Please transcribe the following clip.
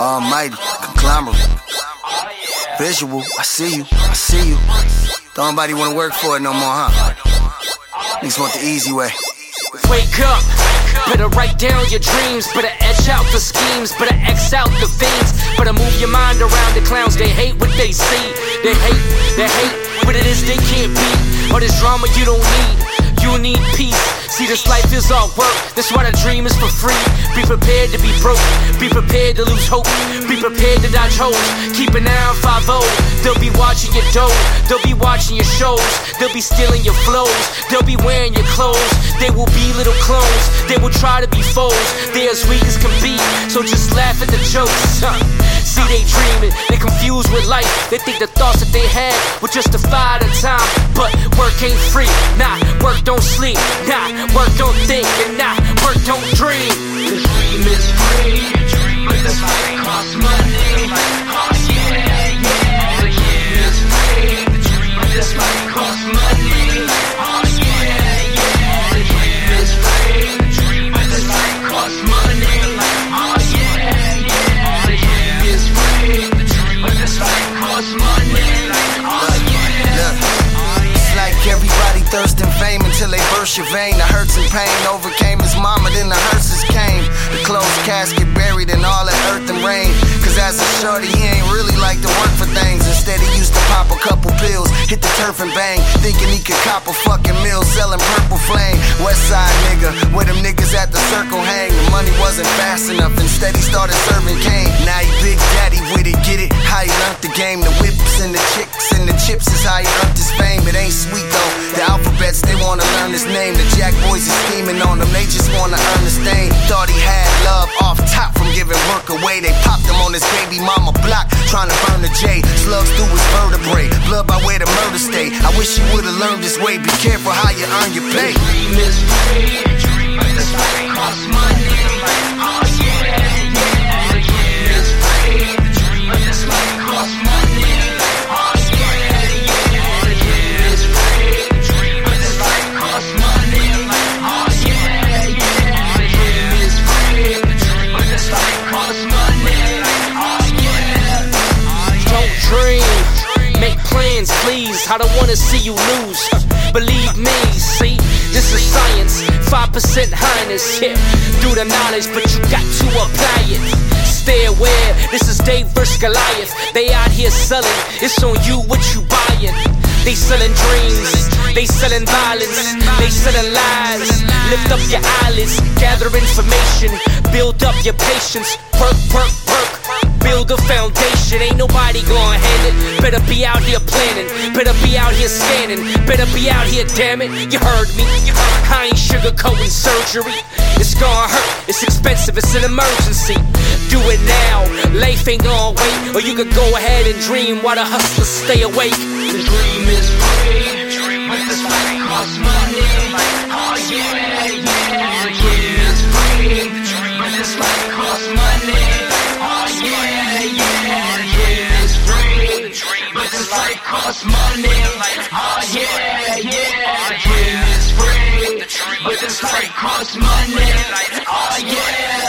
Almighty, conglomerate. Visual, I see you, I see you. Don't nobody wanna work for it no more, huh? Niggas want the easy way. Wake up, better write down your dreams, better etch out the schemes, better X out the fiends, better move your mind around the clowns. They hate what they see, they hate, they hate what it is they can't be. All this drama you don't need, you need peace. See, this life is all work, that's why the dream is for free. Prepared to be broke, be prepared to lose hope, be prepared to dodge holes. Keep an eye on 5 They'll be watching your dough, they'll be watching your shows, they'll be stealing your flows, they'll be wearing your clothes. They will be little clones, they will try to be foes. They're as weak as can be, so just laugh at the jokes. huh. See, they dreaming, they confused with life. They think the thoughts that they had would justify the time. But work ain't free, nah, work don't sleep, nah, work don't think, and nah, until they burst your vein. The hurts and pain overcame his mama, then the hearses came. The closed casket buried in all that earth and rain. Cause as a shorty, he ain't really like to work for things. Instead, he used to pop a couple pills, hit the turf and bang. Thinking he could cop a fucking mill selling purple flame. West side nigga, where them niggas at the circle hang. The money wasn't fast enough, instead, he started serving cane. Now he big daddy with it, get it? How he learned the game. The Jack boys is scheming on them, they just wanna thing. Thought he had love off top from giving work away. They popped him on his baby mama block, trying to burn the J. Slugs through his vertebrae, blood by where the murder stay. I wish you would've learned this way. Be careful how you earn your pay. dream is free, but this fight costs money. Oh please. I don't wanna see you lose. Believe me, see, this is science. 5% highness, yeah. Do the knowledge, but you got to apply it. Stay aware, this is Dave versus Goliath. They out here selling, it's on you what you buying. They selling dreams, they selling violence, they selling lies. Lift up your eyelids, gather information, build up your patience. Work, work. Build a foundation, ain't nobody gonna hand it. Better be out here planning, better be out here scanning, better be out here, damn it. You heard me, I ain't sugarcoating surgery. It's gonna hurt, it's expensive, it's an emergency. Do it now, life ain't gonna wait. Or you could go ahead and dream while the hustlers stay awake. The dream is free, but this costs money. Oh yeah, yeah, yeah. the dream is free, but this fight costs money. cost money. Oh yeah, yeah. The dream is free, but this life costs money. Oh yeah.